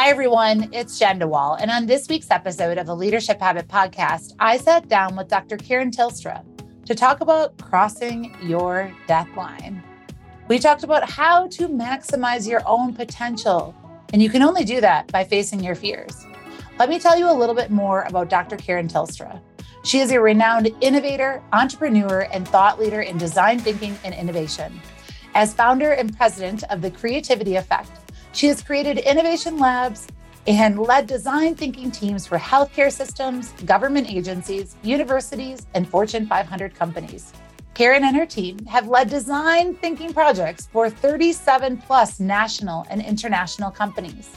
Hi, everyone. It's Jenn DeWall. And on this week's episode of the Leadership Habit Podcast, I sat down with Dr. Karen Tilstra to talk about crossing your death line. We talked about how to maximize your own potential, and you can only do that by facing your fears. Let me tell you a little bit more about Dr. Karen Tilstra. She is a renowned innovator, entrepreneur, and thought leader in design thinking and innovation. As founder and president of the Creativity Effect, she has created innovation labs and led design thinking teams for healthcare systems, government agencies, universities, and Fortune 500 companies. Karen and her team have led design thinking projects for 37 plus national and international companies.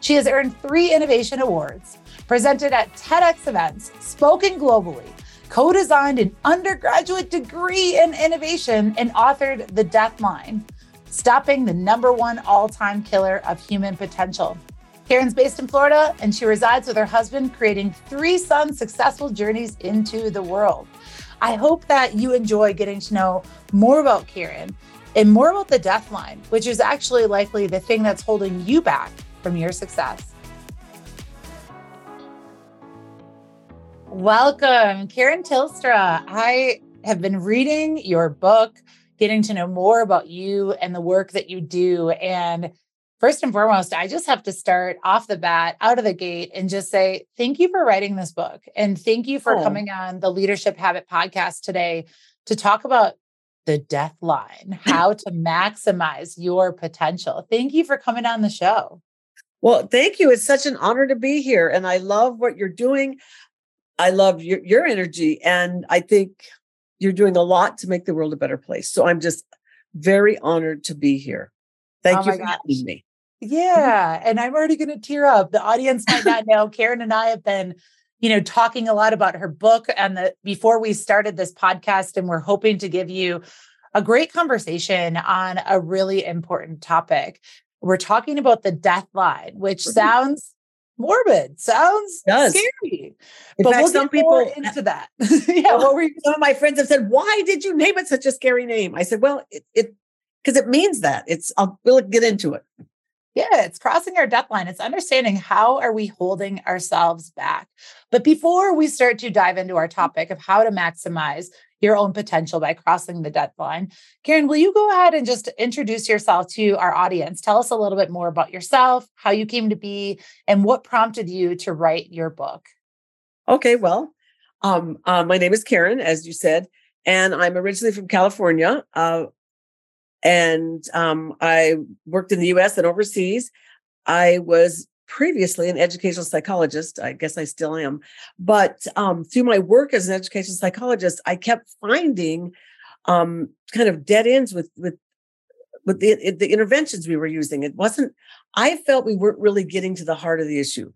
She has earned three innovation awards, presented at TEDx events, spoken globally, co designed an undergraduate degree in innovation, and authored The Death Line stopping the number one all time killer of human potential. Karen's based in Florida and she resides with her husband, creating three sons' successful journeys into the world. I hope that you enjoy getting to know more about Karen and more about the death line, which is actually likely the thing that's holding you back from your success. Welcome, Karen Tilstra. I have been reading your book getting to know more about you and the work that you do. And first and foremost, I just have to start off the bat, out of the gate, and just say thank you for writing this book. And thank you for oh. coming on the Leadership Habit podcast today to talk about the death line, how to maximize your potential. Thank you for coming on the show. Well, thank you. It's such an honor to be here. And I love what you're doing. I love your, your energy. And I think you're doing a lot to make the world a better place. So I'm just very honored to be here. Thank oh you for gosh. having me. Yeah. And I'm already going to tear up. The audience might not know Karen and I have been, you know, talking a lot about her book and the before we started this podcast, and we're hoping to give you a great conversation on a really important topic. We're talking about the death line, which sounds morbid. Sounds scary. In but fact, we'll some people into that. yeah. What were? Some of my friends have said, "Why did you name it such a scary name?" I said, "Well, it because it, it, means that. It's. I'll we'll get into it." Yeah, it's crossing our death line. It's understanding how are we holding ourselves back. But before we start to dive into our mm. topic of how to maximize your own potential by crossing the death line. Karen, will you go ahead and just introduce yourself to our audience? Tell us a little bit more about yourself, how you came to be, and what prompted you to write your book. Okay, well, um, uh, my name is Karen, as you said, and I'm originally from California. Uh, and um, I worked in the US and overseas. I was previously an educational psychologist. I guess I still am. But um, through my work as an educational psychologist, I kept finding um, kind of dead ends with with with the, the interventions we were using. It wasn't. I felt we weren't really getting to the heart of the issue.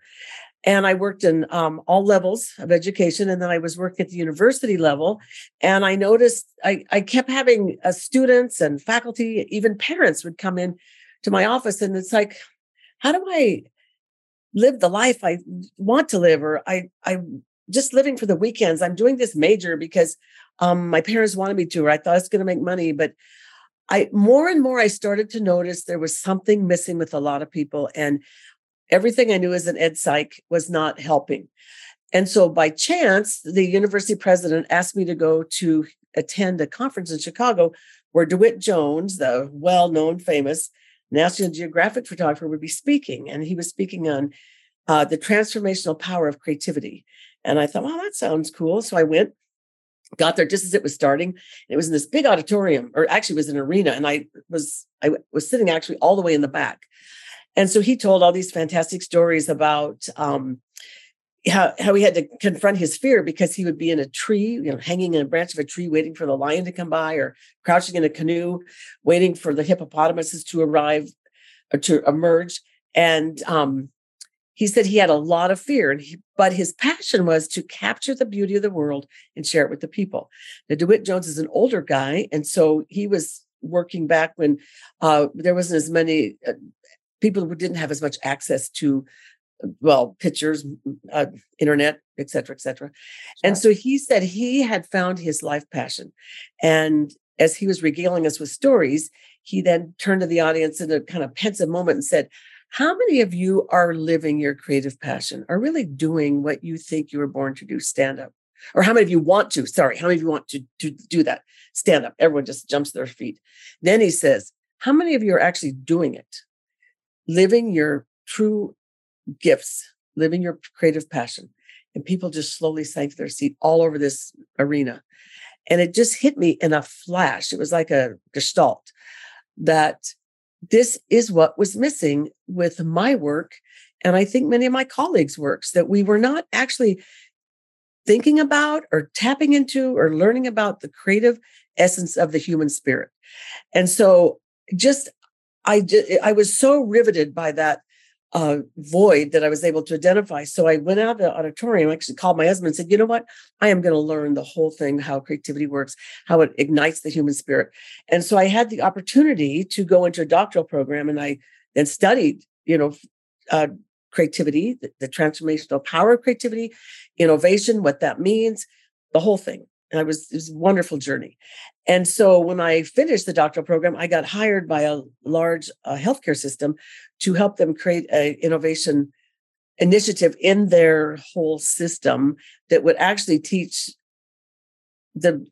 And I worked in um, all levels of education, and then I was working at the university level. And I noticed I, I kept having uh, students and faculty, even parents, would come in to my office, and it's like, how do I live the life I want to live, or I I just living for the weekends. I'm doing this major because um, my parents wanted me to, or I thought I was going to make money. But I more and more I started to notice there was something missing with a lot of people, and everything I knew as an ed psych was not helping. And so by chance, the university president asked me to go to attend a conference in Chicago where DeWitt Jones, the well-known famous National Geographic photographer would be speaking, and he was speaking on uh, the transformational power of creativity. And I thought, well, that sounds cool. So I went, got there just as it was starting. And it was in this big auditorium, or actually, was an arena, and I was I was sitting actually all the way in the back. And so he told all these fantastic stories about um, how, how he had to confront his fear because he would be in a tree, you know, hanging in a branch of a tree, waiting for the lion to come by, or crouching in a canoe, waiting for the hippopotamuses to arrive or to emerge. And um, he said he had a lot of fear, and he, but his passion was to capture the beauty of the world and share it with the people. Now, DeWitt Jones is an older guy, and so he was working back when uh, there wasn't as many uh, people who didn't have as much access to well, pictures, uh, internet, et cetera, et cetera. Sure. And so he said he had found his life passion. And as he was regaling us with stories, he then turned to the audience in a kind of pensive moment and said, how many of you are living your creative passion, are really doing what you think you were born to do, stand up? Or how many of you want to? Sorry, how many of you want to, to do that? Stand up. Everyone just jumps to their feet. Then he says, How many of you are actually doing it? Living your true gifts, living your creative passion. And people just slowly sank their seat all over this arena. And it just hit me in a flash. It was like a gestalt that this is what was missing with my work. And I think many of my colleagues' works that we were not actually thinking about or tapping into or learning about the creative essence of the human spirit. And so just I I was so riveted by that uh, void that I was able to identify. So I went out of the auditorium, actually called my husband and said, you know what? I am going to learn the whole thing, how creativity works, how it ignites the human spirit. And so I had the opportunity to go into a doctoral program and I then studied, you know, uh, creativity, the, the transformational power of creativity, innovation, what that means, the whole thing. And I was, it was a wonderful journey. And so when I finished the doctoral program, I got hired by a large uh, healthcare system to help them create an innovation initiative in their whole system that would actually teach the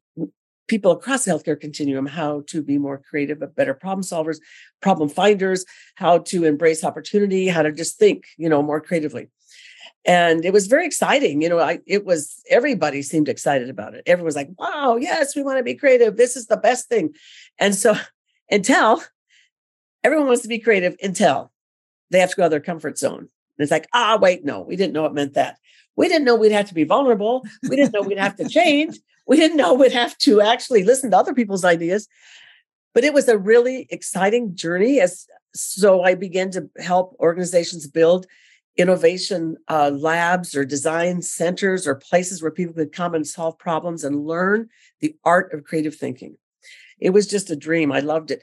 people across the healthcare continuum how to be more creative, better problem solvers, problem finders, how to embrace opportunity, how to just think, you know, more creatively and it was very exciting you know i it was everybody seemed excited about it. Everyone was like wow yes we want to be creative. This is the best thing. And so until everyone wants to be creative until they have to go out of their comfort zone. And it's like ah wait no we didn't know it meant that. We didn't know we'd have to be vulnerable. We didn't know we'd have to change. We didn't know we'd have to actually listen to other people's ideas. But it was a really exciting journey as so i began to help organizations build innovation uh, labs or design centers or places where people could come and solve problems and learn the art of creative thinking. It was just a dream. I loved it.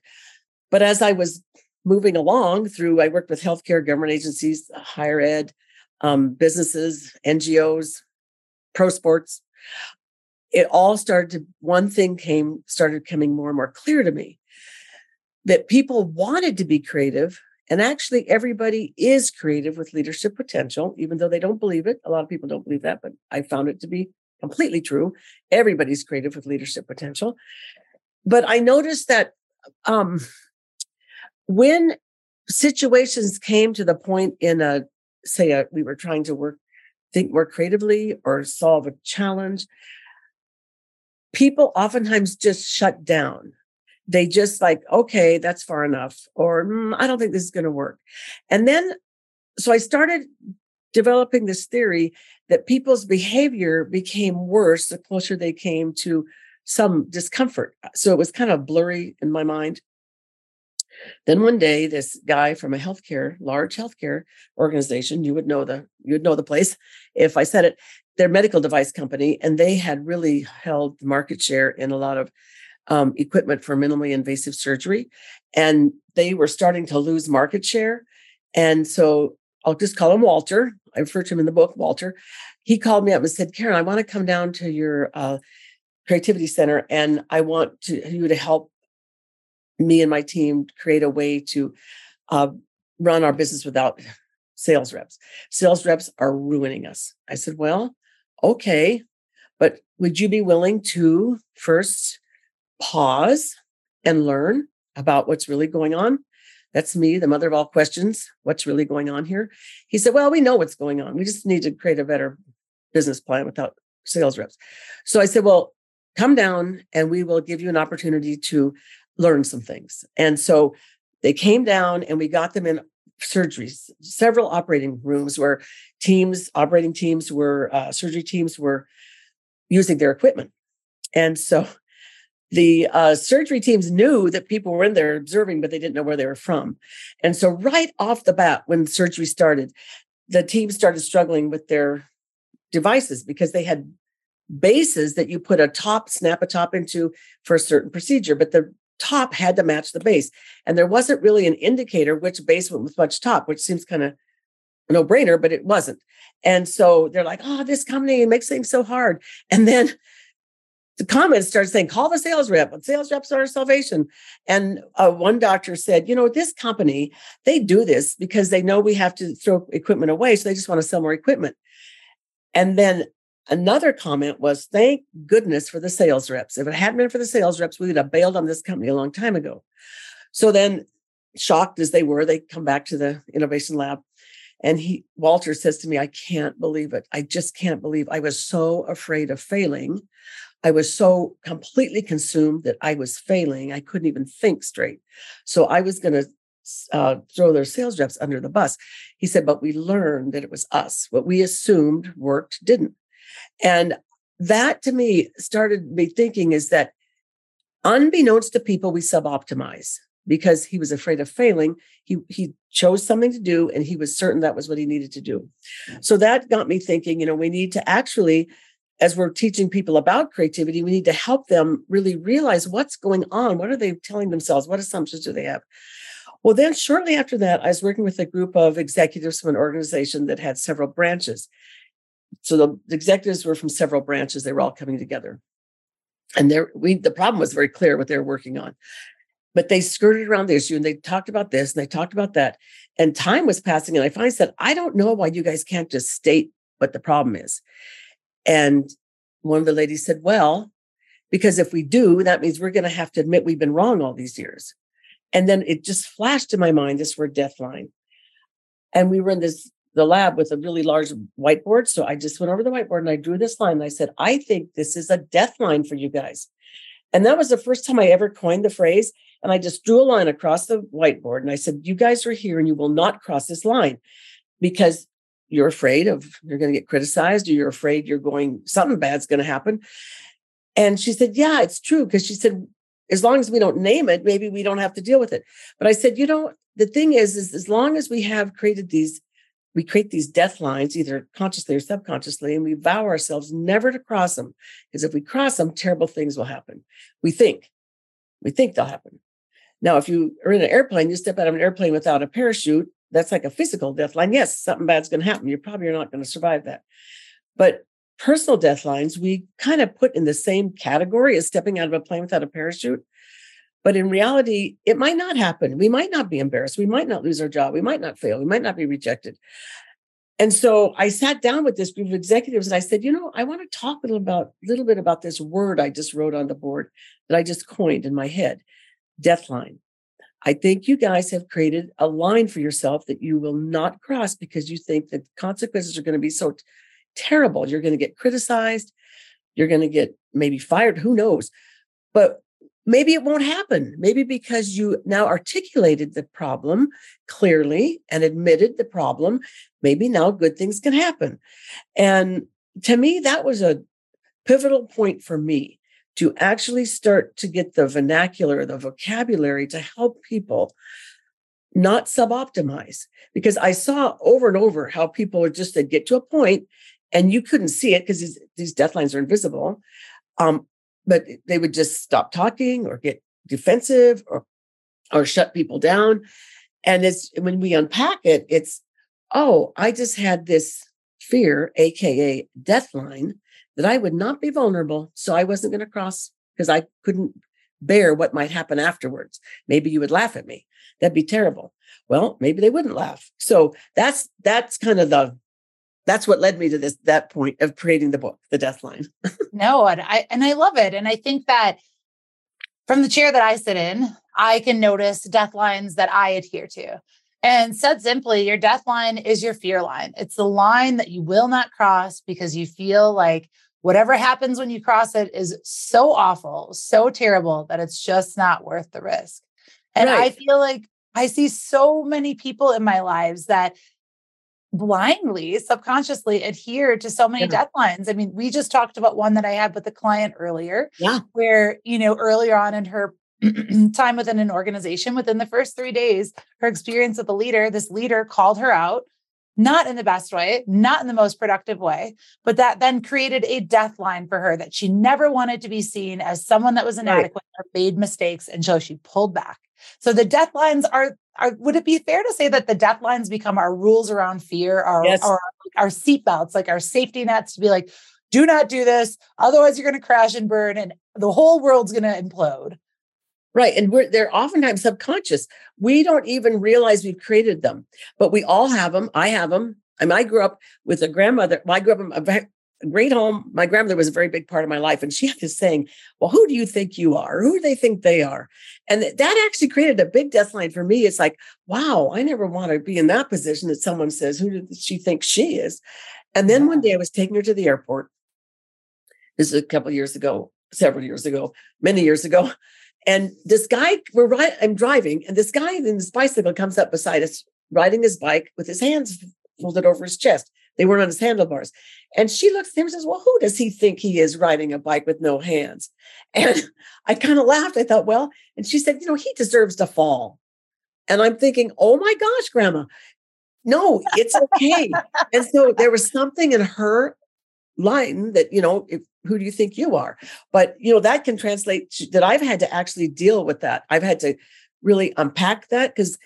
But as I was moving along through, I worked with healthcare, government agencies, higher ed, um, businesses, NGOs, pro sports. It all started to, one thing came, started coming more and more clear to me that people wanted to be creative, and actually, everybody is creative with leadership potential, even though they don't believe it. A lot of people don't believe that, but I found it to be completely true. Everybody's creative with leadership potential. But I noticed that um, when situations came to the point in a, say, a, we were trying to work, think more creatively or solve a challenge, people oftentimes just shut down they just like, okay, that's far enough, or mm, I don't think this is going to work. And then, so I started developing this theory that people's behavior became worse the closer they came to some discomfort. So it was kind of blurry in my mind. Then one day, this guy from a healthcare, large healthcare organization, you would know the you would know the place if I said it, their medical device company, and they had really held the market share in a lot of um, equipment for minimally invasive surgery. And they were starting to lose market share. And so I'll just call him Walter. I refer to him in the book, Walter. He called me up and said, Karen, I want to come down to your uh, creativity center and I want to, you to help me and my team create a way to uh, run our business without sales reps. Sales reps are ruining us. I said, Well, okay, but would you be willing to first pause and learn about what's really going on. That's me, the mother of all questions. What's really going on here? He said, Well, we know what's going on. We just need to create a better business plan without sales reps. So I said, Well, come down and we will give you an opportunity to learn some things. And so they came down and we got them in surgeries, several operating rooms where teams, operating teams were, uh, surgery teams were using their equipment. And so the uh, surgery teams knew that people were in there observing, but they didn't know where they were from. And so, right off the bat, when surgery started, the team started struggling with their devices because they had bases that you put a top, snap a top into for a certain procedure, but the top had to match the base. And there wasn't really an indicator which base went with which top, which seems kind of no brainer, but it wasn't. And so they're like, oh, this company makes things so hard. And then the comments started saying, call the sales rep. Sales reps are salvation. And uh, one doctor said, you know, this company, they do this because they know we have to throw equipment away. So they just want to sell more equipment. And then another comment was, thank goodness for the sales reps. If it hadn't been for the sales reps, we would have bailed on this company a long time ago. So then, shocked as they were, they come back to the innovation lab. And he, Walter says to me, I can't believe it. I just can't believe I was so afraid of failing I was so completely consumed that I was failing. I couldn't even think straight. So I was going to uh, throw their sales reps under the bus. He said, but we learned that it was us. What we assumed worked didn't. And that to me started me thinking is that unbeknownst to people, we suboptimize because he was afraid of failing. He, he chose something to do and he was certain that was what he needed to do. So that got me thinking, you know, we need to actually as we're teaching people about creativity, we need to help them really realize what's going on. What are they telling themselves? What assumptions do they have? Well, then shortly after that, I was working with a group of executives from an organization that had several branches. So the executives were from several branches. They were all coming together. And there we the problem was very clear what they were working on. But they skirted around the issue and they talked about this and they talked about that. And time was passing. And I finally said, I don't know why you guys can't just state what the problem is. And one of the ladies said, Well, because if we do, that means we're going to have to admit we've been wrong all these years. And then it just flashed in my mind this word death line. And we were in this the lab with a really large whiteboard. So I just went over the whiteboard and I drew this line. And I said, I think this is a death line for you guys. And that was the first time I ever coined the phrase. And I just drew a line across the whiteboard and I said, You guys are here and you will not cross this line because you're afraid of you're going to get criticized or you're afraid you're going something bad's going to happen. And she said yeah it's true because she said as long as we don't name it maybe we don't have to deal with it. But i said you know the thing is is as long as we have created these we create these death lines either consciously or subconsciously and we vow ourselves never to cross them because if we cross them terrible things will happen. We think we think they'll happen. Now if you are in an airplane you step out of an airplane without a parachute that's like a physical death line. Yes, something bad's going to happen. You're probably not going to survive that. But personal death lines, we kind of put in the same category as stepping out of a plane without a parachute. But in reality, it might not happen. We might not be embarrassed. We might not lose our job. We might not fail. We might not be rejected. And so I sat down with this group of executives and I said, you know, I want to talk a little about a little bit about this word I just wrote on the board that I just coined in my head, death line. I think you guys have created a line for yourself that you will not cross because you think the consequences are going to be so t- terrible. You're going to get criticized. You're going to get maybe fired. Who knows? But maybe it won't happen. Maybe because you now articulated the problem clearly and admitted the problem, maybe now good things can happen. And to me, that was a pivotal point for me to actually start to get the vernacular, the vocabulary to help people not suboptimize. Because I saw over and over how people would just they'd get to a point and you couldn't see it because these, these death lines are invisible. Um, but they would just stop talking or get defensive or or shut people down. And it's when we unpack it, it's, oh, I just had this fear, aka death line, that I would not be vulnerable. So I wasn't going to cross because I couldn't bear what might happen afterwards. Maybe you would laugh at me. That'd be terrible. Well, maybe they wouldn't laugh. So that's that's kind of the that's what led me to this that point of creating the book, The Death Line. no, and I and I love it. And I think that from the chair that I sit in, I can notice death lines that I adhere to. And said simply, your death line is your fear line. It's the line that you will not cross because you feel like whatever happens when you cross it is so awful, so terrible that it's just not worth the risk. And right. I feel like I see so many people in my lives that blindly, subconsciously adhere to so many yeah. death lines. I mean, we just talked about one that I had with a client earlier, yeah. where, you know, earlier on in her time within an organization, within the first three days, her experience with a leader, this leader called her out not in the best way, not in the most productive way, but that then created a death line for her that she never wanted to be seen as someone that was inadequate right. or made mistakes. And so she pulled back. So the death lines are, are would it be fair to say that the death lines become our rules around fear, our, yes. our, our seatbelts, like our safety nets to be like, do not do this. Otherwise, you're going to crash and burn and the whole world's going to implode. Right. And we're they're oftentimes subconscious. We don't even realize we've created them, but we all have them. I have them. I mean, I grew up with a grandmother. Well, I grew up in a great home. My grandmother was a very big part of my life. And she had this saying, Well, who do you think you are? Who do they think they are? And that actually created a big death line for me. It's like, wow, I never want to be in that position that someone says, Who does she think she is? And then one day I was taking her to the airport. This is a couple years ago, several years ago, many years ago. And this guy, we're right, I'm driving, and this guy in this bicycle comes up beside us, riding his bike with his hands folded over his chest. They weren't on his handlebars. And she looks at him and says, Well, who does he think he is riding a bike with no hands? And I kind of laughed. I thought, Well, and she said, You know, he deserves to fall. And I'm thinking, Oh my gosh, grandma, no, it's okay. and so there was something in her line that, you know, if, who do you think you are? But, you know, that can translate to, that I've had to actually deal with that. I've had to really unpack that because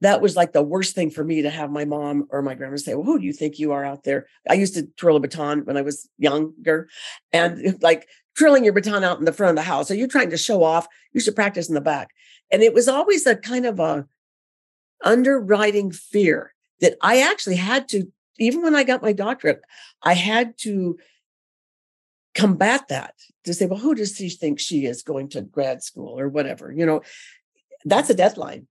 that was like the worst thing for me to have my mom or my grandma say, Well, who do you think you are out there? I used to twirl a baton when I was younger and like twirling your baton out in the front of the house. Are you trying to show off? You should practice in the back. And it was always a kind of a underwriting fear that I actually had to, even when I got my doctorate, I had to combat that to say, well, who does she think she is going to grad school or whatever? You know, that's a death line.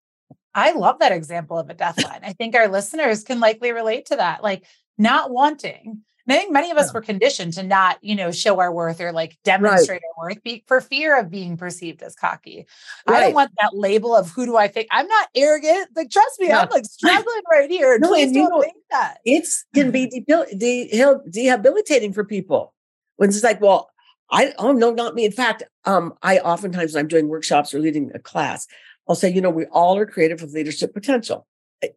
I love that example of a death line. I think our listeners can likely relate to that. Like not wanting. And I think many of us yeah. were conditioned to not, you know, show our worth or like demonstrate right. our worth be, for fear of being perceived as cocky. Right. I don't want that label of who do I think? I'm not arrogant. Like, trust me, yeah. I'm like struggling right here. No, Please don't know, think that. It's can be debil- de- debilitating for people when it's like, well, I oh no, not me. In fact, um, I oftentimes when I'm doing workshops or leading a class, I'll say, you know, we all are creative with leadership potential. I,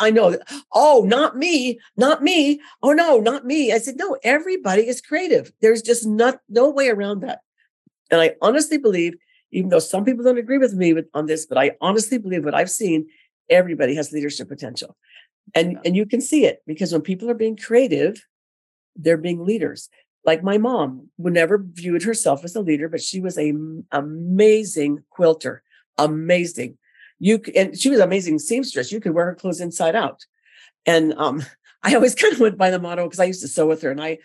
I know, oh, not me, not me. Oh no, not me. I said, no, everybody is creative. There's just not no way around that. And I honestly believe, even though some people don't agree with me with, on this, but I honestly believe what I've seen, everybody has leadership potential. And, yeah. and you can see it because when people are being creative, they're being leaders like my mom would never viewed herself as a leader, but she was a amazing quilter, amazing. You and she was amazing seamstress. You could wear her clothes inside out. And um, I always kind of went by the motto because I used to sew with her, and I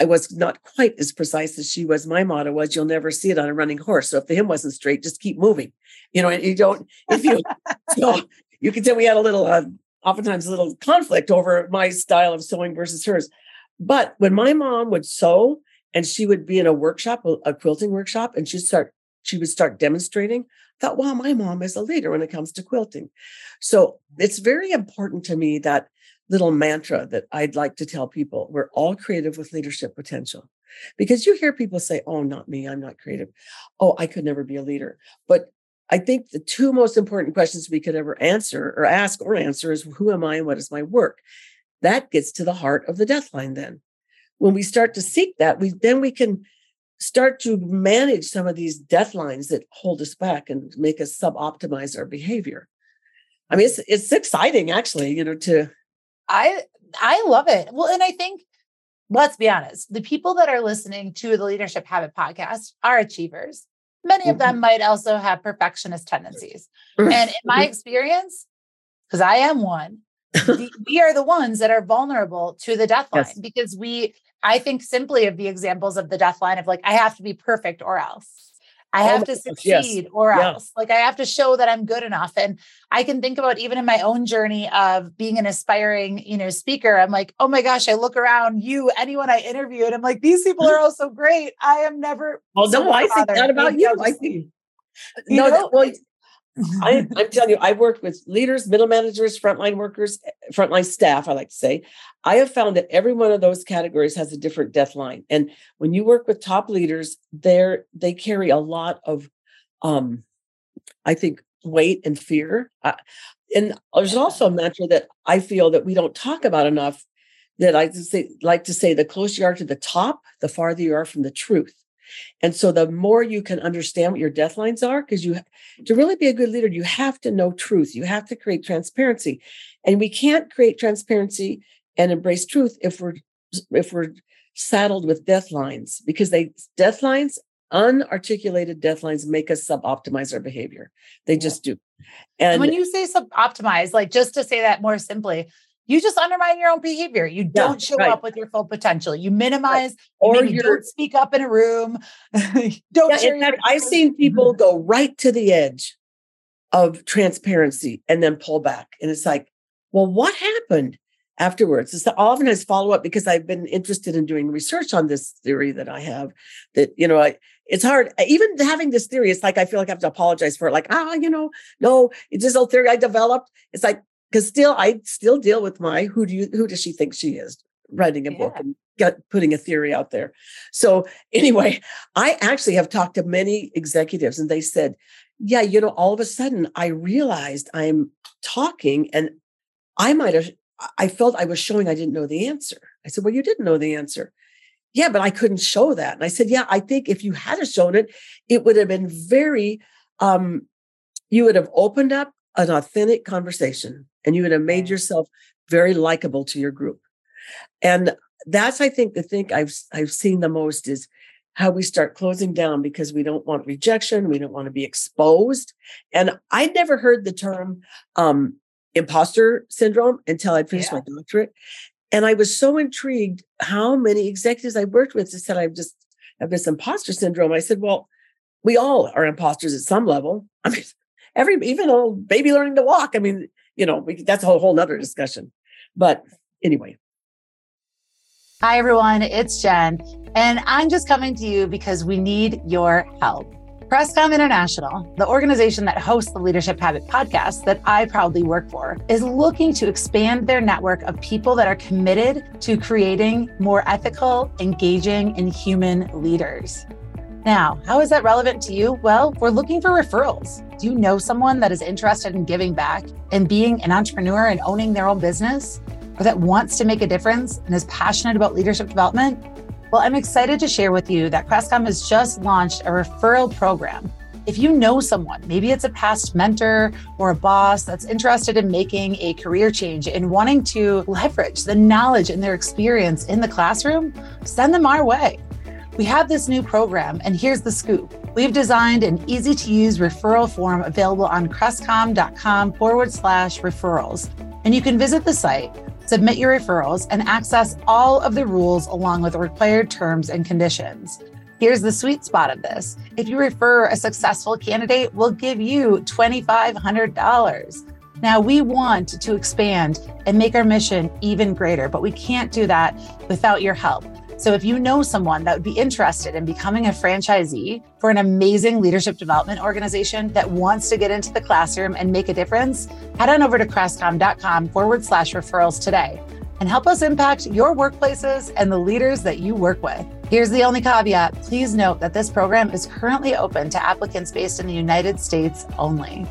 I was not quite as precise as she was. My motto was, "You'll never see it on a running horse." So if the hem wasn't straight, just keep moving. You know, and you don't. If you, so you can tell we had a little, uh, oftentimes a little conflict over my style of sewing versus hers. But when my mom would sew and she would be in a workshop, a quilting workshop, and she'd start, she would start demonstrating, I thought, wow, my mom is a leader when it comes to quilting. So it's very important to me that little mantra that I'd like to tell people. We're all creative with leadership potential. Because you hear people say, oh, not me, I'm not creative. Oh, I could never be a leader. But I think the two most important questions we could ever answer or ask or answer is who am I and what is my work? That gets to the heart of the death line then. When we start to seek that we then we can start to manage some of these death lines that hold us back and make us sub-optimize our behavior. I mean it's it's exciting actually you know to i i love it. Well and i think let's be honest the people that are listening to the leadership habit podcast are achievers. Many of them mm-hmm. might also have perfectionist tendencies. And in my experience because i am one we are the ones that are vulnerable to the death line yes. because we i think simply of the examples of the death line of like i have to be perfect or else I oh have to succeed yes. or else. Like I have to show that I'm good enough. And I can think about even in my own journey of being an aspiring, you know, speaker. I'm like, oh my gosh, I look around you, anyone I interview, and I'm like, these people are all so great. I am never. Well, so no, I think that about you. I think. No, know, well, I, am telling you, I've worked with leaders, middle managers, frontline workers, frontline staff, I like to say. I have found that every one of those categories has a different death line. And when you work with top leaders, they're they carry a lot of um, I think weight and fear. And there's also a mantra that I feel that we don't talk about enough that I say, like to say the closer you are to the top, the farther you are from the truth. And so the more you can understand what your death lines are, because you to really be a good leader, you have to know truth. You have to create transparency. And we can't create transparency and embrace truth if we're if we're saddled with death lines because they death lines unarticulated death lines make us sub-optimize our behavior they just do and, and when you say sub-optimize like just to say that more simply you just undermine your own behavior you don't yeah, show right. up with your full potential you minimize right. or you don't speak up in a room don't yeah, share in fact, i've seen people go right to the edge of transparency and then pull back and it's like well what happened afterwards. It's often as follow up because I've been interested in doing research on this theory that I have. That you know, I, it's hard even having this theory. It's like I feel like I have to apologize for it. Like ah, you know, no, it's this old theory I developed. It's like because still I still deal with my who do you who does she think she is writing a yeah. book and get, putting a theory out there. So anyway, I actually have talked to many executives and they said, yeah, you know, all of a sudden I realized I'm talking and I might have I felt I was showing I didn't know the answer. I said, Well, you didn't know the answer. Yeah, but I couldn't show that. And I said, Yeah, I think if you had shown it, it would have been very, um, you would have opened up an authentic conversation and you would have made yourself very likable to your group. And that's, I think, the thing I've I've seen the most is how we start closing down because we don't want rejection, we don't want to be exposed. And I'd never heard the term um, imposter syndrome until I'd finished yeah. my doctorate. And I was so intrigued how many executives I worked with said, I've just have this imposter syndrome. I said, well, we all are imposters at some level. I mean, every, even a baby learning to walk. I mean, you know, that's a whole, whole nother discussion. But anyway. Hi, everyone. It's Jenn. And I'm just coming to you because we need your help. Crestcom International, the organization that hosts the Leadership Habit podcast that I proudly work for, is looking to expand their network of people that are committed to creating more ethical, engaging, and human leaders. Now, how is that relevant to you? Well, we're looking for referrals. Do you know someone that is interested in giving back and being an entrepreneur and owning their own business? Or that wants to make a difference and is passionate about leadership development? Well, I'm excited to share with you that Crestcom has just launched a referral program. If you know someone, maybe it's a past mentor or a boss that's interested in making a career change and wanting to leverage the knowledge and their experience in the classroom, send them our way. We have this new program, and here's the scoop. We've designed an easy to use referral form available on crestcom.com forward slash referrals. And you can visit the site submit your referrals, and access all of the rules along with required terms and conditions. Here's the sweet spot of this. If you refer a successful candidate, we'll give you $2,500. Now, we want to expand and make our mission even greater, but we can't do that without your help. So if you know someone that would be interested in becoming a franchisee for an amazing leadership development organization that wants to get into the classroom and make a difference, head on over to crestcom.com forward slash referrals today and help us impact your workplaces and the leaders that you work with. Here's the only caveat. Please note that this program is currently open to applicants based in the United States only.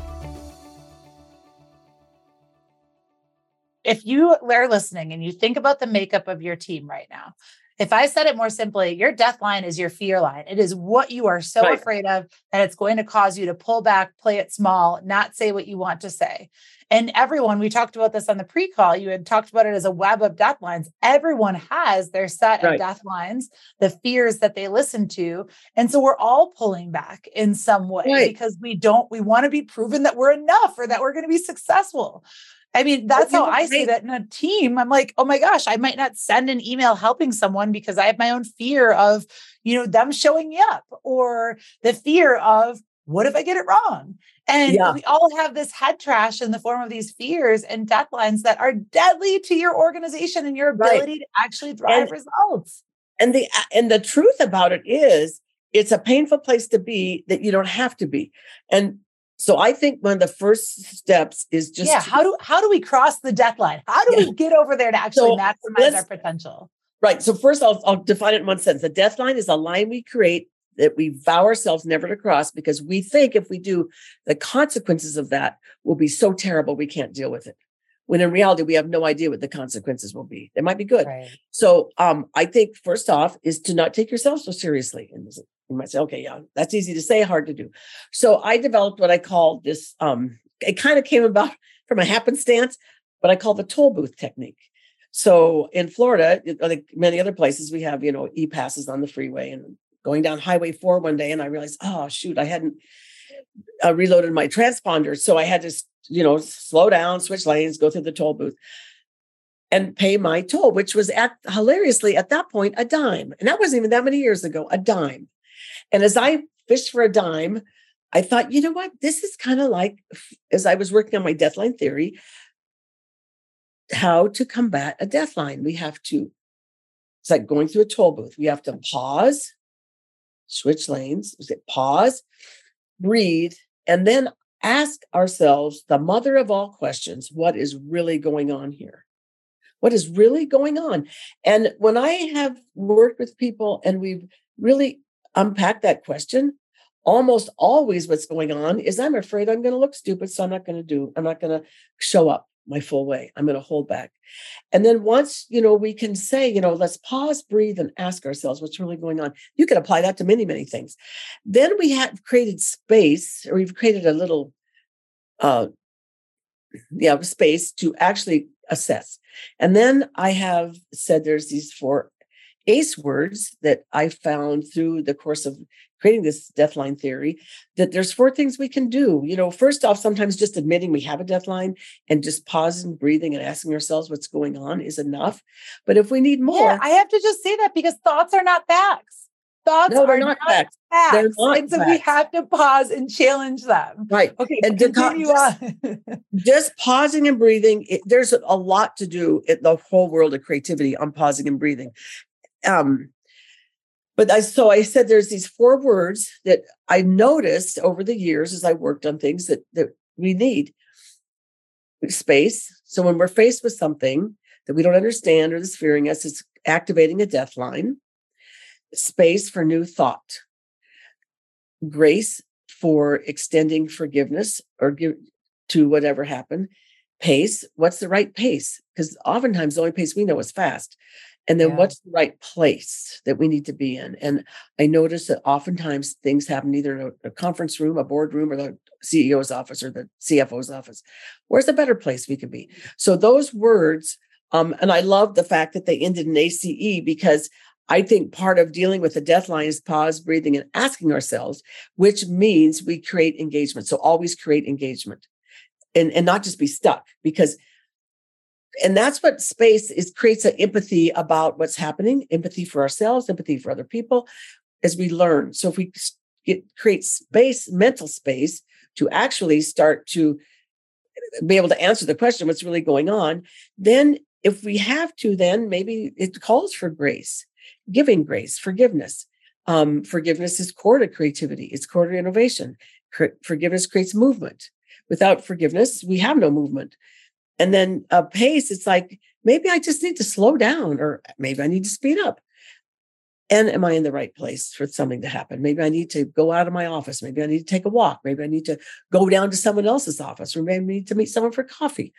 If you are listening and you think about the makeup of your team right now, if I said it more simply, your death line is your fear line. It is what you are so right. afraid of that it's going to cause you to pull back, play it small, not say what you want to say. And everyone, we talked about this on the pre call, you had talked about it as a web of death lines. Everyone has their set right. of death lines, the fears that they listen to. And so we're all pulling back in some way right. because we don't, we want to be proven that we're enough or that we're going to be successful. I mean, that's how I see that in a team. I'm like, oh my gosh, I might not send an email helping someone because I have my own fear of, you know, them showing me up or the fear of what if I get it wrong? And yeah. we all have this head trash in the form of these fears and death lines that are deadly to your organization and your ability right. to actually drive and, results. And the and the truth about it is it's a painful place to be that you don't have to be. And so I think one of the first steps is just yeah. How do how do we cross the death line? How do yeah. we get over there to actually so maximize our potential? Right. So first, I'll, I'll define it in one sentence. The death line is a line we create that we vow ourselves never to cross because we think if we do, the consequences of that will be so terrible we can't deal with it. When in reality, we have no idea what the consequences will be. They might be good. Right. So um, I think first off is to not take yourself so seriously. And you might say, okay, yeah, that's easy to say, hard to do. So I developed what I call this, um, it kind of came about from a happenstance, but I call the toll booth technique. So in Florida, like many other places, we have, you know, e passes on the freeway and going down Highway 4 one day. And I realized, oh, shoot, I hadn't uh, reloaded my transponder. So I had to, you know, slow down, switch lanes, go through the toll booth and pay my toll, which was at hilariously at that point a dime. And that wasn't even that many years ago, a dime. And as I fished for a dime, I thought, you know what? This is kind of like as I was working on my deathline theory, how to combat a deathline. We have to, it's like going through a toll booth. We have to pause, switch lanes, pause, breathe, and then ask ourselves the mother of all questions what is really going on here? What is really going on? And when I have worked with people and we've really unpacked that question, almost always what's going on is I'm afraid I'm going to look stupid. So I'm not going to do, I'm not going to show up my full way. I'm going to hold back. And then once, you know, we can say, you know, let's pause, breathe, and ask ourselves what's really going on. You can apply that to many, many things. Then we have created space, or we've created a little, uh, yeah, space to actually assess. And then I have said there's these four ACE words that I found through the course of creating this deathline theory that there's four things we can do. You know, first off, sometimes just admitting we have a deathline and just pausing, breathing, and asking ourselves what's going on is enough. But if we need more, yeah, I have to just say that because thoughts are not facts. Thoughts no, are not, not facts. facts. They're not and so facts. we have to pause and challenge them. Right. Okay. And continue just, on. just pausing and breathing. It, there's a lot to do in the whole world of creativity on pausing and breathing. Um, but I so I said there's these four words that I noticed over the years as I worked on things that that we need. Space. So when we're faced with something that we don't understand or that's fearing us, it's activating a death line. Space for new thought. Grace for extending forgiveness or give to whatever happened. Pace. What's the right pace? Because oftentimes the only pace we know is fast. And then yeah. what's the right place that we need to be in? And I notice that oftentimes things happen either in a, a conference room, a boardroom, or the CEO's office or the CFO's office. Where's a better place we could be? So those words, um, and I love the fact that they ended in ACE because I think part of dealing with the death line is pause, breathing, and asking ourselves, which means we create engagement. So always create engagement and, and not just be stuck because and that's what space is creates an empathy about what's happening empathy for ourselves empathy for other people as we learn. So if we get create space mental space to actually start to be able to answer the question what's really going on then if we have to then maybe it calls for grace giving grace forgiveness. Um, forgiveness is core to creativity it's core to innovation. Forgiveness creates movement. Without forgiveness we have no movement and then a pace, it's like, maybe I just need to slow down or maybe I need to speed up. And am I in the right place for something to happen? Maybe I need to go out of my office. Maybe I need to take a walk. Maybe I need to go down to someone else's office or maybe I need to meet someone for coffee.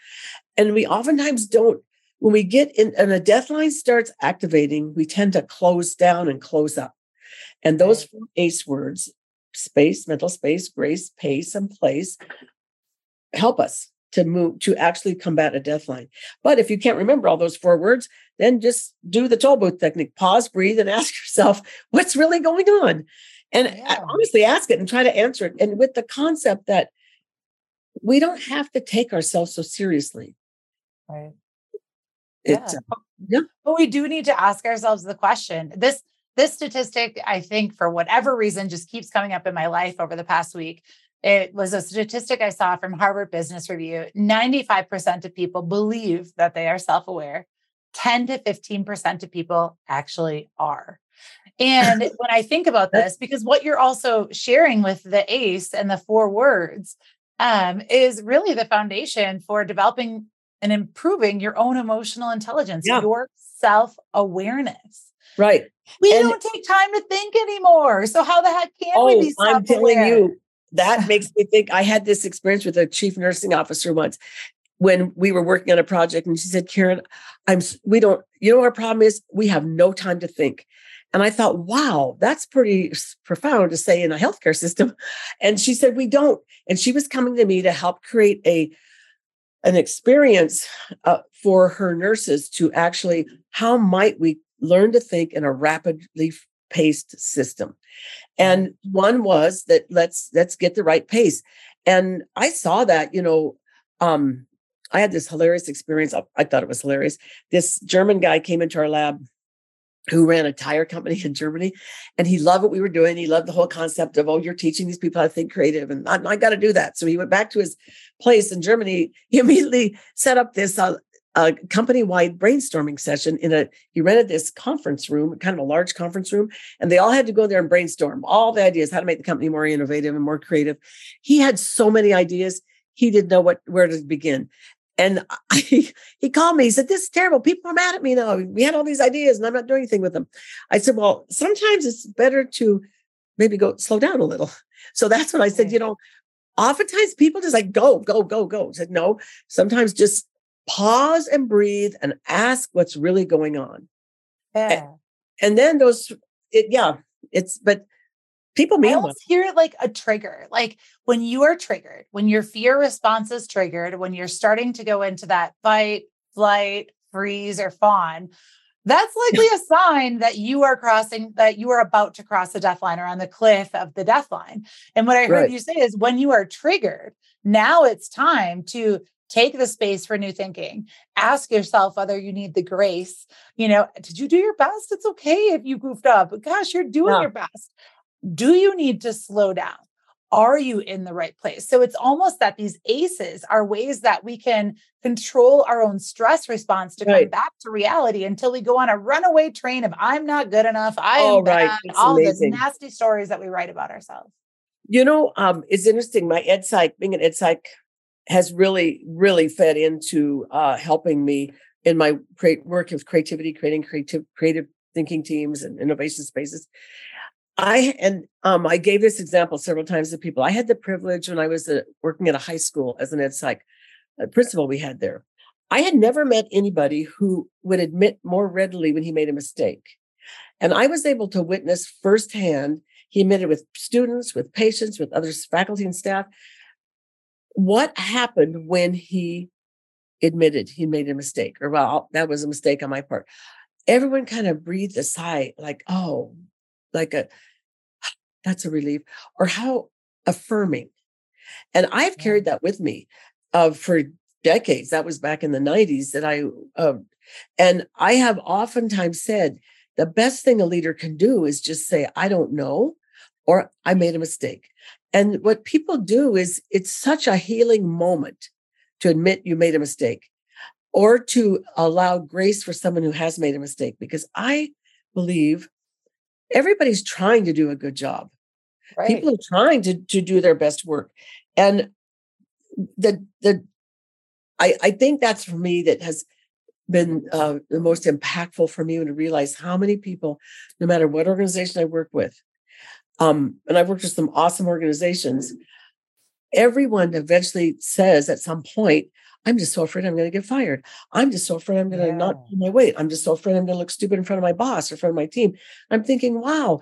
And we oftentimes don't, when we get in and a deathline starts activating, we tend to close down and close up. And those four ACE words, space, mental space, grace, pace, and place, help us to move to actually combat a deathline. But if you can't remember all those four words, then just do the toll booth technique. Pause, breathe, and ask yourself what's really going on. And yeah. honestly, ask it and try to answer it. And with the concept that we don't have to take ourselves so seriously. Right. yeah. Uh, yeah. But we do need to ask ourselves the question. This this statistic, I think, for whatever reason, just keeps coming up in my life over the past week. It was a statistic I saw from Harvard Business Review. 95% of people believe that they are self aware, 10 to 15% of people actually are. And when I think about this, because what you're also sharing with the ACE and the four words um, is really the foundation for developing and improving your own emotional intelligence, yeah. your self awareness. Right. We and don't take time to think anymore. So how the heck can oh, we be self-aware? I'm telling you, that makes me think I had this experience with a chief nursing officer once when we were working on a project and she said, Karen, I'm we don't, you know, our problem is we have no time to think. And I thought, wow, that's pretty profound to say in a healthcare system. And she said, we don't. And she was coming to me to help create a an experience uh, for her nurses to actually how might we learn to think in a rapidly paced system and one was that let's let's get the right pace and i saw that you know um i had this hilarious experience i thought it was hilarious this german guy came into our lab who ran a tire company in Germany. And he loved what we were doing. He loved the whole concept of, oh, you're teaching these people how to think creative. And I, I got to do that. So he went back to his place in Germany. He immediately set up this uh, a company-wide brainstorming session in a he rented this conference room kind of a large conference room and they all had to go there and brainstorm all the ideas how to make the company more innovative and more creative. He had so many ideas he didn't know what where to begin. And I, he called me he said this is terrible people are mad at me now we had all these ideas and i'm not doing anything with them. I said well sometimes it's better to maybe go slow down a little. So that's what i said you know oftentimes people just like go go go go. I said no sometimes just pause and breathe and ask what's really going on. Yeah. And, and then those, it, yeah, it's, but people I almost hear it like a trigger. Like when you are triggered, when your fear response is triggered, when you're starting to go into that fight, flight, freeze, or fawn, that's likely a sign that you are crossing, that you are about to cross the death line or on the cliff of the death line. And what I heard right. you say is when you are triggered, now it's time to take the space for new thinking ask yourself whether you need the grace you know did you do your best it's okay if you goofed up gosh you're doing yeah. your best do you need to slow down are you in the right place so it's almost that these aces are ways that we can control our own stress response to right. come back to reality until we go on a runaway train of i'm not good enough i am oh, bad right. all amazing. the nasty stories that we write about ourselves you know um, it's interesting my ed psych being an ed psych has really, really fed into uh, helping me in my create, work with creativity, creating creative, creative thinking teams and innovation spaces. I and um, I gave this example several times to people. I had the privilege when I was uh, working at a high school as an ed psych uh, principal we had there. I had never met anybody who would admit more readily when he made a mistake. And I was able to witness firsthand, he admitted with students, with patients, with other faculty and staff, what happened when he admitted he made a mistake or well that was a mistake on my part. Everyone kind of breathed a sigh like oh like a that's a relief or how affirming. And i've carried that with me uh, for decades. That was back in the 90s that i uh, and i have oftentimes said the best thing a leader can do is just say i don't know or i made a mistake and what people do is it's such a healing moment to admit you made a mistake or to allow grace for someone who has made a mistake, because I believe everybody's trying to do a good job. Right. People are trying to, to do their best work. And the, the, I, I think that's for me that has been uh, the most impactful for me when to realize how many people, no matter what organization I work with, um, and I've worked with some awesome organizations. Everyone eventually says at some point, I'm just so afraid I'm going to get fired. I'm just so afraid I'm going to yeah. not do my weight. I'm just so afraid I'm going to look stupid in front of my boss or in front of my team. I'm thinking, wow,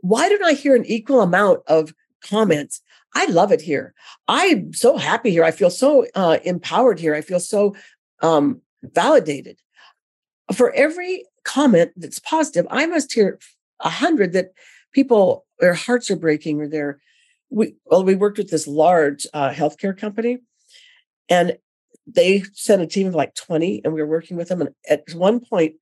why don't I hear an equal amount of comments? I love it here. I'm so happy here. I feel so uh, empowered here. I feel so um, validated. For every comment that's positive, I must hear a hundred that people their hearts are breaking or they're we well we worked with this large uh, healthcare company and they sent a team of like 20 and we were working with them and at one point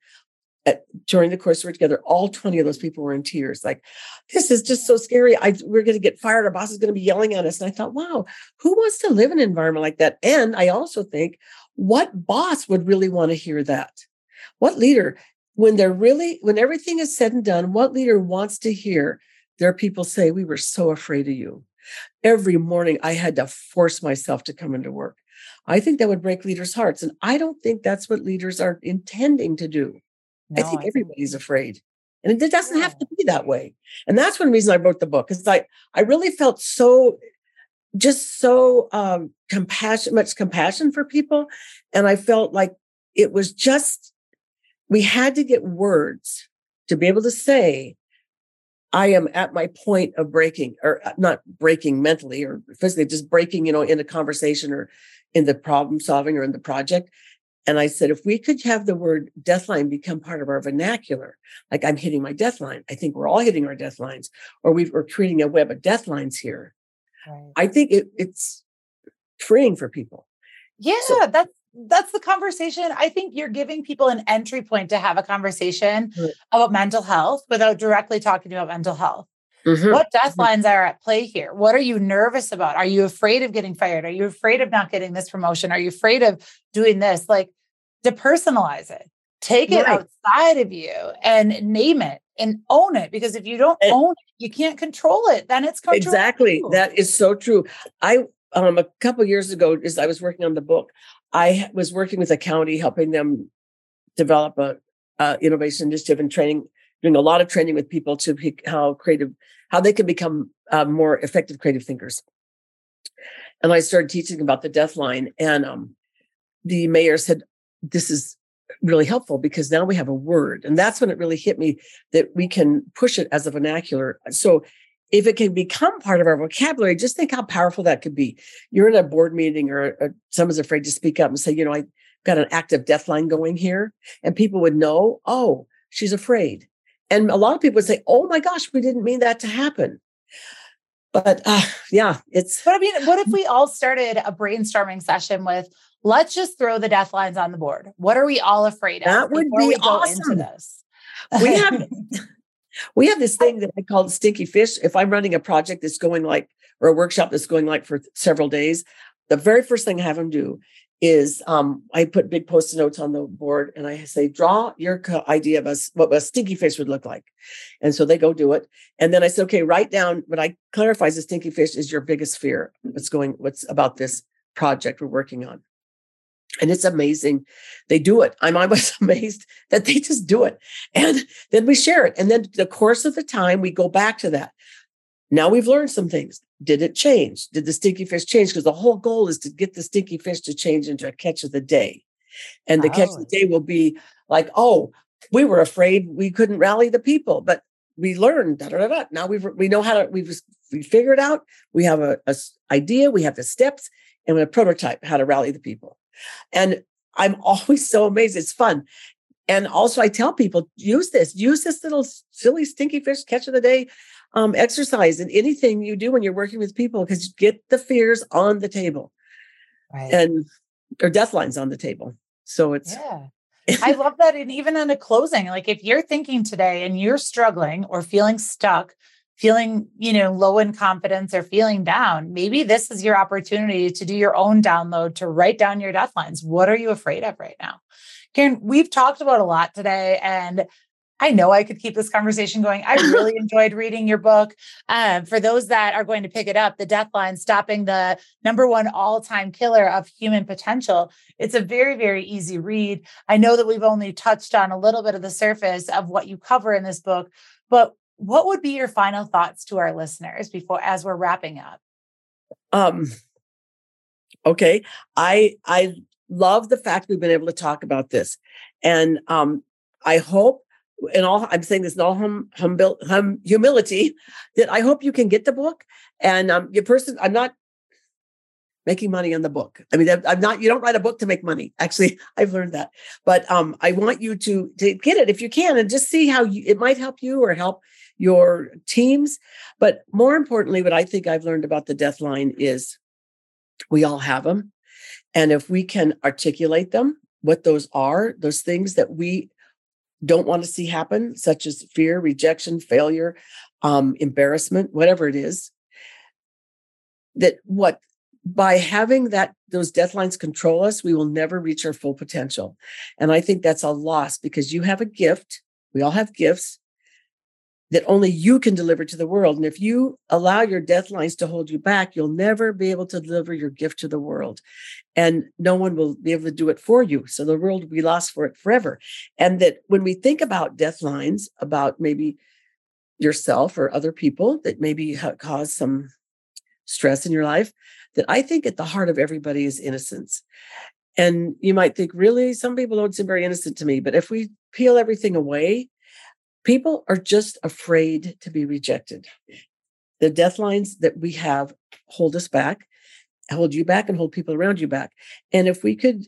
at, during the course we were together all 20 of those people were in tears like this is just so scary. I, we're going to get fired. Our boss is going to be yelling at us. And i thought wow who wants to live in an environment like that? And i also think what boss would really want to hear that? What leader when they're really when everything is said and done what leader wants to hear their people say we were so afraid of you. Every morning i had to force myself to come into work. I think that would break leaders hearts and i don't think that's what leaders are intending to do. No, i think I everybody's think... afraid and it doesn't have to be that way and that's one reason i wrote the book is like i really felt so just so um compassion much compassion for people and i felt like it was just we had to get words to be able to say, I am at my point of breaking, or uh, not breaking mentally or physically, just breaking, you know, in a conversation or in the problem solving or in the project. And I said, if we could have the word deathline become part of our vernacular, like I'm hitting my deathline, I think we're all hitting our death lines, or we are creating a web of death lines here. Right. I think it, it's freeing for people. Yeah, so, that's that's the conversation. I think you're giving people an entry point to have a conversation right. about mental health without directly talking about mental health. Mm-hmm. What death lines are at play here? What are you nervous about? Are you afraid of getting fired? Are you afraid of not getting this promotion? Are you afraid of doing this? Like, depersonalize it, take it right. outside of you and name it and own it. Because if you don't and own it, you can't control it. Then it's exactly that is so true. I um a couple years ago, as I was working on the book, I was working with a county helping them develop a, a innovation initiative and training doing a lot of training with people to how creative, how they can become uh, more effective creative thinkers. And I started teaching about the death line, and um, the mayor said, "This is really helpful because now we have a word." And that's when it really hit me that we can push it as a vernacular. So if it can become part of our vocabulary, just think how powerful that could be. You're in a board meeting or, or someone's afraid to speak up and say, you know, I got an active deathline going here. And people would know, oh, she's afraid. And a lot of people would say, "Oh my gosh, we didn't mean that to happen." But uh, yeah, it's. But I mean, what if we all started a brainstorming session with, "Let's just throw the death lines on the board. What are we all afraid of?" That would be awesome. we have we have this thing that I call stinky fish. If I'm running a project that's going like, or a workshop that's going like for several days, the very first thing I have them do is um, I put big post-it notes on the board and I say, draw your idea of a, what a stinky fish would look like. And so they go do it. And then I said, okay, write down what I clarify as a stinky fish is your biggest fear. What's going, what's about this project we're working on. And it's amazing. They do it. I'm always amazed that they just do it. And then we share it. And then the course of the time, we go back to that. Now we've learned some things. Did it change? Did the stinky fish change? Because the whole goal is to get the stinky fish to change into a catch of the day. And the oh. catch of the oh. day will be like, oh, we were afraid we couldn't rally the people, but we learned da, da, da, da. now we we know how to we've we figured out we have a, a idea we have the steps and a prototype how to rally the people and i'm always so amazed it's fun and also i tell people use this use this little silly stinky fish catch of the day um, exercise and anything you do when you're working with people because you get the fears on the table right. and or death lines on the table. So it's yeah. I love that. And even in a closing, like if you're thinking today and you're struggling or feeling stuck, feeling, you know, low in confidence or feeling down, maybe this is your opportunity to do your own download to write down your death lines. What are you afraid of right now? Karen, we've talked about a lot today and I know I could keep this conversation going. I really enjoyed reading your book. Um, for those that are going to pick it up, The Deathline Stopping the Number One All Time Killer of Human Potential. It's a very, very easy read. I know that we've only touched on a little bit of the surface of what you cover in this book, but what would be your final thoughts to our listeners before as we're wrapping up? Um, okay. I I love the fact we've been able to talk about this. And um, I hope in all i'm saying this in all hum, hum, hum, humility that i hope you can get the book and um your person i'm not making money on the book i mean i'm not you don't write a book to make money actually i've learned that but um i want you to to get it if you can and just see how you, it might help you or help your teams but more importantly what i think i've learned about the death line is we all have them and if we can articulate them what those are those things that we don't want to see happen, such as fear, rejection, failure, um, embarrassment, whatever it is, that what by having that those death lines control us, we will never reach our full potential. And I think that's a loss because you have a gift. We all have gifts that only you can deliver to the world. And if you allow your death lines to hold you back, you'll never be able to deliver your gift to the world. And no one will be able to do it for you. So the world will be lost for it forever. And that when we think about death lines, about maybe yourself or other people that maybe cause some stress in your life, that I think at the heart of everybody is innocence. And you might think, really, some people don't seem very innocent to me. But if we peel everything away, People are just afraid to be rejected. The death lines that we have hold us back. hold you back and hold people around you back. And if we could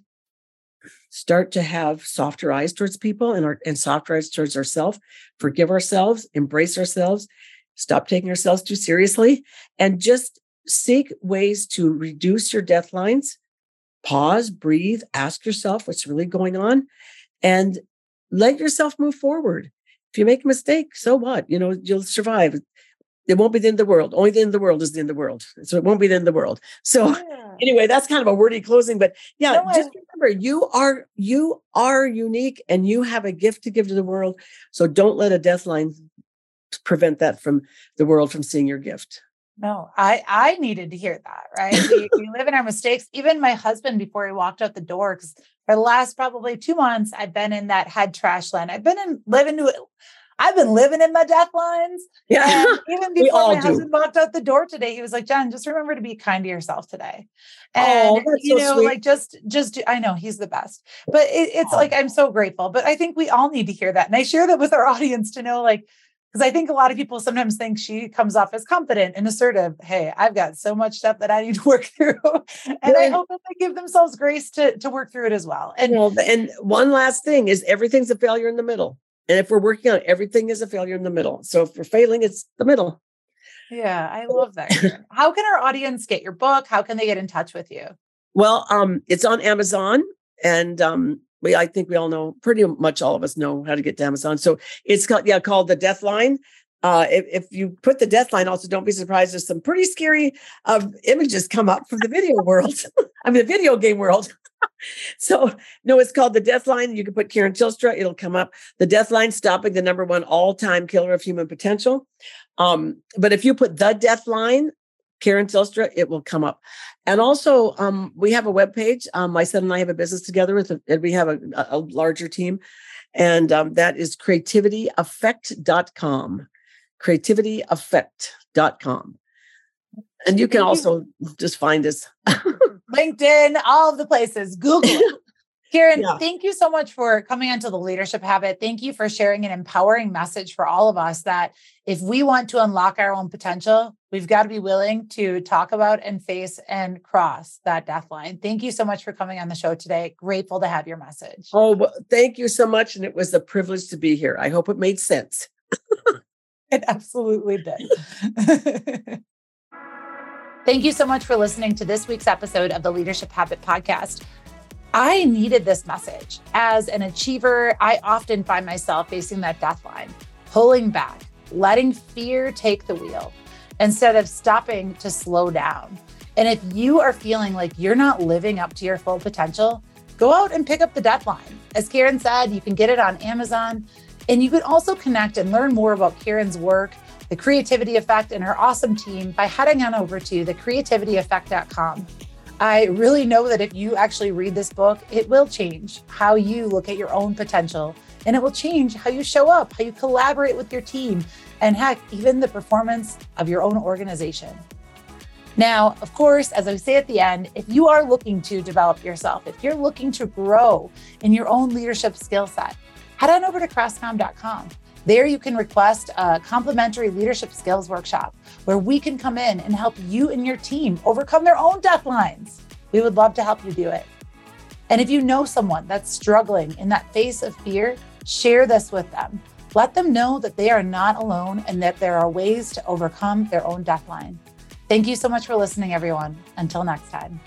start to have softer eyes towards people and our and softer eyes towards ourselves, forgive ourselves, embrace ourselves, stop taking ourselves too seriously, and just seek ways to reduce your death lines. Pause, breathe, ask yourself what's really going on, and let yourself move forward. If you make a mistake, so what? You know, you'll survive. It won't be the end of the world. Only the end of the world is the end of the world. So it won't be the end of the world. So yeah. anyway, that's kind of a wordy closing, but yeah, no, just remember you are you are unique and you have a gift to give to the world. So don't let a death line prevent that from the world from seeing your gift. No, I I needed to hear that, right? we, we live in our mistakes. Even my husband, before he walked out the door, because for the last probably two months, I've been in that head trash land. I've been in living to I've been living in my death lines. Yeah. And even before my do. husband walked out the door today, he was like, Jenn, just remember to be kind to yourself today. And oh, you know, like just just I know he's the best. But it, it's oh. like I'm so grateful. But I think we all need to hear that. And I share that with our audience to know like because I think a lot of people sometimes think she comes off as confident and assertive. Hey, I've got so much stuff that I need to work through. and I hope that they give themselves grace to, to work through it as well. And, well, and one last thing is everything's a failure in the middle. And if we're working on it, everything is a failure in the middle. So if we're failing, it's the middle. Yeah, I love that. How can our audience get your book? How can they get in touch with you? Well, um, it's on Amazon and um, we I think we all know pretty much all of us know how to get to Amazon. So it's called yeah called the Death Line. Uh, if, if you put the death line, also don't be surprised. There's some pretty scary uh, images come up from the video world. I mean, the video game world. so no, it's called the Death Line. You can put Karen Tilstra; it'll come up. The Death Line, stopping the number one all-time killer of human potential. Um, but if you put the Death Line, Karen Tilstra, it will come up. And also, um, we have a web page. Um, my son and I have a business together with, a, and we have a, a larger team, and um, that is creativityeffect.com. Creativityeffect.com. And you can also just find us LinkedIn, all of the places, Google. Karen, yeah. thank you so much for coming onto the leadership habit. Thank you for sharing an empowering message for all of us that if we want to unlock our own potential, we've got to be willing to talk about and face and cross that death line. Thank you so much for coming on the show today. Grateful to have your message. Oh, well, thank you so much. And it was a privilege to be here. I hope it made sense. it absolutely did. Thank you so much for listening to this week's episode of the Leadership Habit Podcast. I needed this message. As an achiever, I often find myself facing that death line, pulling back, letting fear take the wheel instead of stopping to slow down. And if you are feeling like you're not living up to your full potential, go out and pick up the death line. As Karen said, you can get it on Amazon. And you can also connect and learn more about Karen's work, the Creativity Effect, and her awesome team by heading on over to thecreativityeffect.com. I really know that if you actually read this book, it will change how you look at your own potential and it will change how you show up, how you collaborate with your team, and heck, even the performance of your own organization. Now, of course, as I say at the end, if you are looking to develop yourself, if you're looking to grow in your own leadership skill set, head on over to crestcom.com. There, you can request a complimentary leadership skills workshop where we can come in and help you and your team overcome their own death lines. We would love to help you do it. And if you know someone that's struggling in that face of fear, share this with them. Let them know that they are not alone and that there are ways to overcome their own death line. Thank you so much for listening, everyone. Until next time.